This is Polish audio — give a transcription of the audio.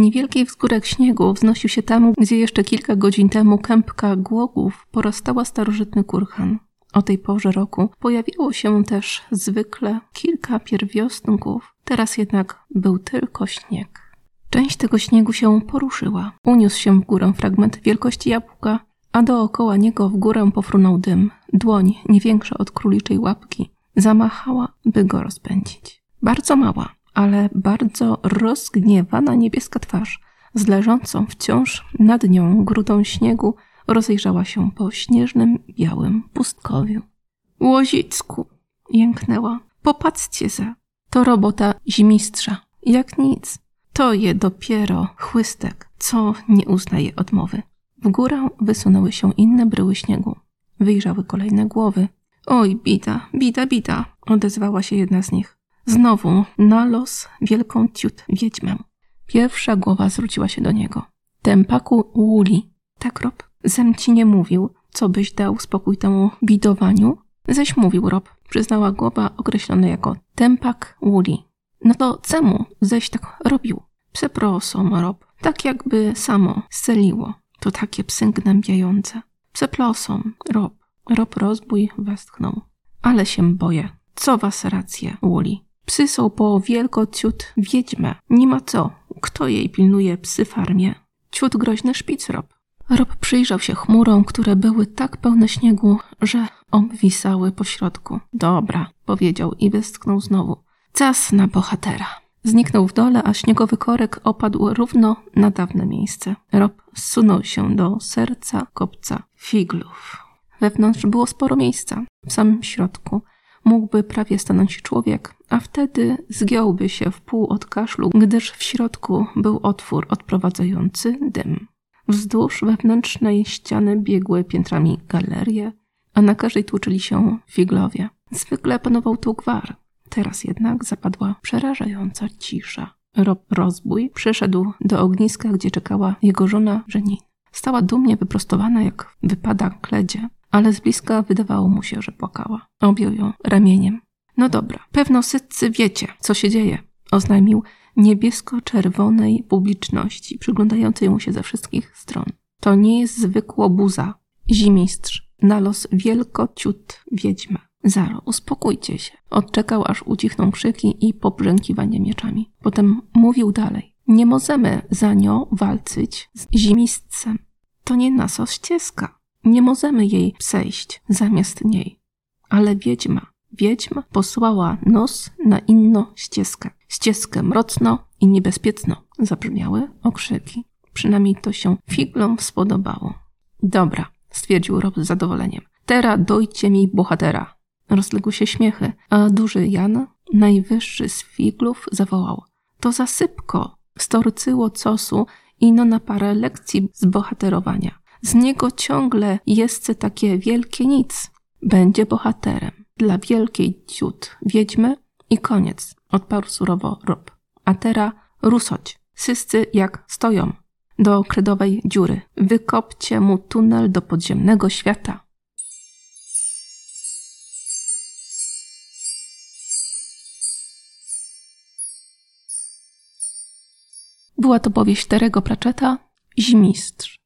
Niewielki wzgórek śniegu wznosił się tam, gdzie jeszcze kilka godzin temu kępka głogów porastała starożytny kurhan. O tej porze roku pojawiło się też zwykle kilka pierwiosnków, teraz jednak był tylko śnieg. Część tego śniegu się poruszyła. Uniósł się w górę fragment wielkości jabłka, a dookoła niego w górę pofrunął dym. Dłoń, nie większa od króliczej łapki, zamachała, by go rozpędzić. Bardzo mała, ale bardzo rozgniewana niebieska twarz, z leżącą wciąż nad nią grudą śniegu, rozejrzała się po śnieżnym, białym pustkowiu. Łozicku! jęknęła. Popatrzcie za. To robota zimistrza. Jak nic. To je dopiero chłystek, co nie uznaje odmowy. W górę wysunęły się inne bryły śniegu. Wyjrzały kolejne głowy. Oj, bida, bida, bida, odezwała się jedna z nich. Znowu na los wielką ciut wiedźmę. Pierwsza głowa zwróciła się do niego. Tempaku Uli. Tak, Rob? Zem ci nie mówił, co byś dał spokój temu bidowaniu? Ześ mówił, Rob. Przyznała głowa określona jako tempak Uli. No to czemu ześ tak robił? Przeprosom, Rob. Tak jakby samo sceliło. To takie psy gnębiające. Przeprosom, Rob. Rob rozbój westchnął. Ale się boję. Co was rację, Uli? Psy są po wielko ciut wiedźmę. Nie ma co. Kto jej pilnuje psy farmie? Ciut groźny szpic, Rob. Rob przyjrzał się chmurom, które były tak pełne śniegu, że obwisały po środku. Dobra, powiedział i westchnął znowu. Czas na bohatera. Zniknął w dole, a śniegowy korek opadł równo na dawne miejsce. Rob zsunął się do serca kopca figlów. Wewnątrz było sporo miejsca. W samym środku mógłby prawie stanąć człowiek, a wtedy zgiąłby się w pół od kaszlu, gdyż w środku był otwór odprowadzający dym. Wzdłuż wewnętrznej ściany biegły piętrami galerie, a na każdej tłuczyli się figlowie. Zwykle panował tu gwar. Teraz jednak zapadła przerażająca cisza. Rob rozbój przyszedł do ogniska, gdzie czekała jego żona Żenin. Stała dumnie wyprostowana, jak wypada kledzie, ale z bliska wydawało mu się, że płakała. Objął ją ramieniem. No dobra, pewno sytcy wiecie, co się dzieje, oznajmił niebiesko-czerwonej publiczności, przyglądającej mu się ze wszystkich stron. To nie jest zwykło buza, zimistrz, na los wielkociut wiedźma. Zaro, uspokójcie się. Odczekał, aż ucichną krzyki i pobrzękiwanie mieczami. Potem mówił dalej. Nie możemy za nią walczyć z zimistcem. To nie nasa ścieżka. Nie możemy jej przejść zamiast niej. Ale wiedźma, wiedźma posłała nos na inną ścieżkę. Ścieżkę mrocno i niebezpieczną. Zabrzmiały okrzyki. Przynajmniej to się figlom spodobało. Dobra, stwierdził Rob z zadowoleniem. Teraz dojcie mi bohatera. Rozległy się śmiechy, a duży Jan, najwyższy z figlów, zawołał. To za sypko. Storcyło cosu ino na parę lekcji z bohaterowania. Z niego ciągle jest takie wielkie nic. Będzie bohaterem. Dla wielkiej ciut wiedźmy i koniec, odparł surowo Rob. A teraz rusoć. Wszyscy jak stoją. Do kredowej dziury. Wykopcie mu tunel do podziemnego świata. Była to powieść Terego Pratchetta, Zimistrz.